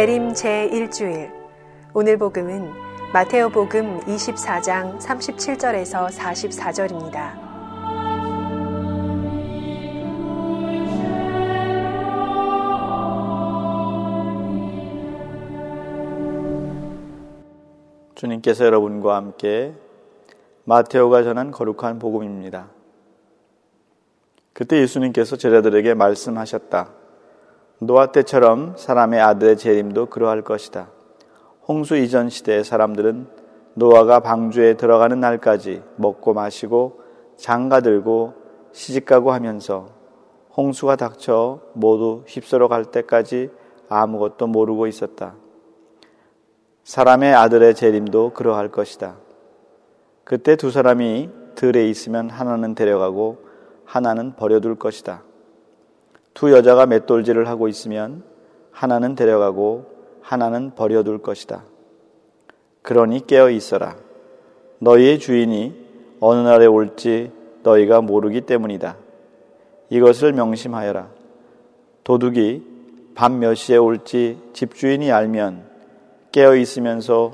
대림 제1주일 오늘 복음은 마테오 복음 24장 37절에서 44절입니다. 주님께서 여러분과 함께 마테오가 전한 거룩한 복음입니다. 그때 예수님께서 제자들에게 말씀하셨다. 노아 때처럼 사람의 아들의 재림도 그러할 것이다. 홍수 이전 시대의 사람들은 노아가 방주에 들어가는 날까지 먹고 마시고 장가 들고 시집가고 하면서 홍수가 닥쳐 모두 휩쓸어 갈 때까지 아무것도 모르고 있었다. 사람의 아들의 재림도 그러할 것이다. 그때 두 사람이 들에 있으면 하나는 데려가고 하나는 버려둘 것이다. 두 여자가 맷돌질을 하고 있으면 하나는 데려가고 하나는 버려둘 것이다. 그러니 깨어 있어라. 너희의 주인이 어느 날에 올지 너희가 모르기 때문이다. 이것을 명심하여라. 도둑이 밤 몇 시에 올지 집주인이 알면 깨어 있으면서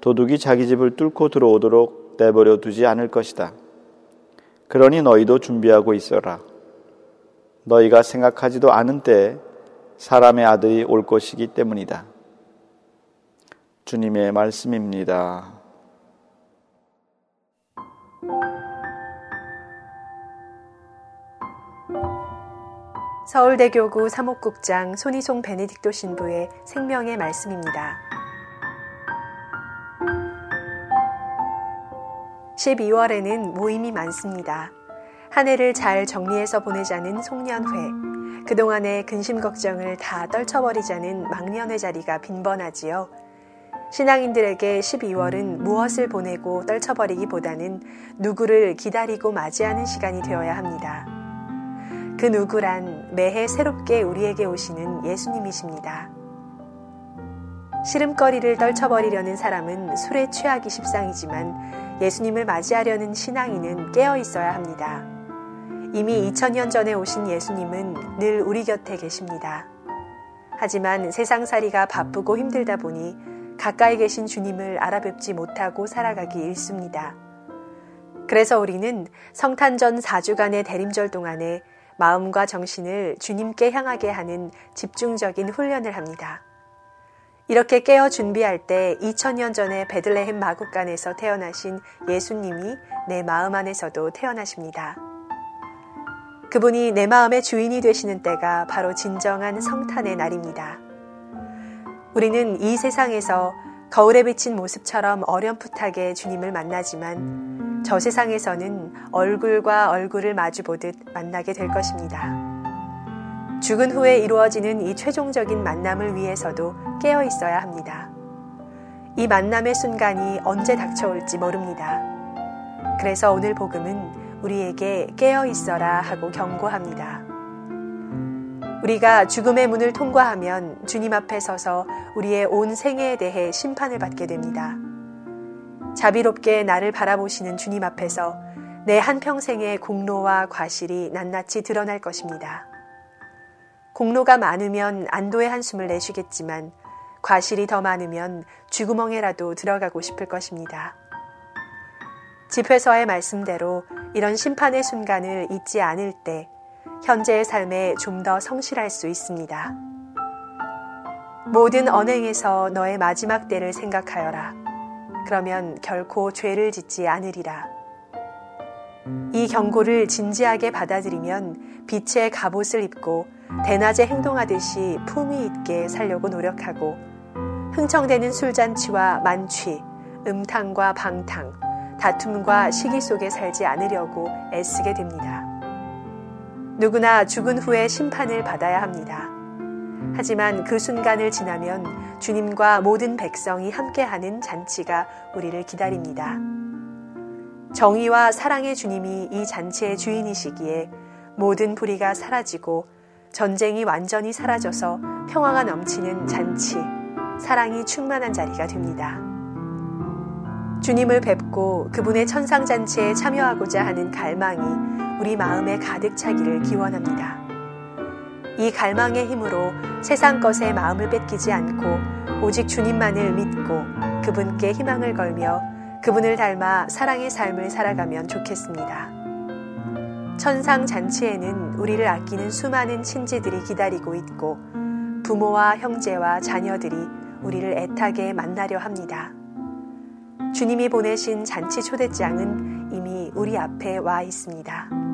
도둑이 자기 집을 뚫고 들어오도록 내버려 두지 않을 것이다. 그러니 너희도 준비하고 있어라. 너희가 생각하지도 않은 때 사람의 아들이 올 것이기 때문이다. 주님의 말씀입니다. 서울대교구 사목국장 손희송 베네딕토 신부의 생명의 말씀입니다. 12월에는 모임이 많습니다. 한 해를 잘 정리해서 보내자는 송년회, 그동안의 근심 걱정을 다 떨쳐버리자는 망년회 자리가 빈번하지요. 신앙인들에게 12월은 무엇을 보내고 떨쳐버리기보다는 누구를 기다리고 맞이하는 시간이 되어야 합니다. 그 누구란 매해 새롭게 우리에게 오시는 예수님이십니다. 시름거리를 떨쳐버리려는 사람은 술에 취하기 십상이지만 예수님을 맞이하려는 신앙인은 깨어 있어야 합니다. 이미 2000년 전에 오신 예수님은 늘 우리 곁에 계십니다. 하지만 세상살이가 바쁘고 힘들다 보니 가까이 계신 주님을 알아뵙지 못하고 살아가기 일쑤입니다. 그래서 우리는 성탄전 4주간의 대림절 동안에 마음과 정신을 주님께 향하게 하는 집중적인 훈련을 합니다. 이렇게 깨어 준비할 때 2000년 전에 베들레헴 마국간에서 태어나신 예수님이 내 마음 안에서도 태어나십니다. 그분이 내 마음의 주인이 되시는 때가 바로 진정한 성탄의 날입니다. 우리는 이 세상에서 거울에 비친 모습처럼 어렴풋하게 주님을 만나지만 저 세상에서는 얼굴과 얼굴을 마주보듯 만나게 될 것입니다. 죽은 후에 이루어지는 이 최종적인 만남을 위해서도 깨어 있어야 합니다. 이 만남의 순간이 언제 닥쳐올지 모릅니다. 그래서 오늘 복음은 우리에게 깨어 있어라 하고 경고합니다. 우리가 죽음의 문을 통과하면 주님 앞에 서서 우리의 온 생애에 대해 심판을 받게 됩니다. 자비롭게 나를 바라보시는 주님 앞에서 내 한평생의 공로와 과실이 낱낱이 드러날 것입니다. 공로가 많으면 안도의 한숨을 내쉬겠지만 과실이 더 많으면 쥐구멍에라도 들어가고 싶을 것입니다. 집회서의 말씀대로 이런 심판의 순간을 잊지 않을 때 현재의 삶에 좀 더 성실할 수 있습니다. 모든 언행에서 너의 마지막 때를 생각하여라. 그러면 결코 죄를 짓지 않으리라. 이 경고를 진지하게 받아들이면 빛의 갑옷을 입고 대낮에 행동하듯이 품위 있게 살려고 노력하고 흥청대는 술잔치와 만취, 음탕과 방탕, 다툼과 시기 속에 살지 않으려고 애쓰게 됩니다. 누구나 죽은 후에 심판을 받아야 합니다. 하지만 그 순간을 지나면 주님과 모든 백성이 함께하는 잔치가 우리를 기다립니다. 정의와 사랑의 주님이 이 잔치의 주인이시기에 모든 불의가 사라지고 전쟁이 완전히 사라져서 평화가 넘치는 잔치, 사랑이 충만한 자리가 됩니다. 주님을 뵙고 그분의 천상잔치에 참여하고자 하는 갈망이 우리 마음에 가득 차기를 기원합니다. 이 갈망의 힘으로 세상 것에 마음을 뺏기지 않고 오직 주님만을 믿고 그분께 희망을 걸며 그분을 닮아 사랑의 삶을 살아가면 좋겠습니다. 천상 잔치에는 우리를 아끼는 수많은 친지들이 기다리고 있고 부모와 형제와 자녀들이 우리를 애타게 만나려 합니다. 주님이 보내신 잔치 초대장은 이미 우리 앞에 와 있습니다.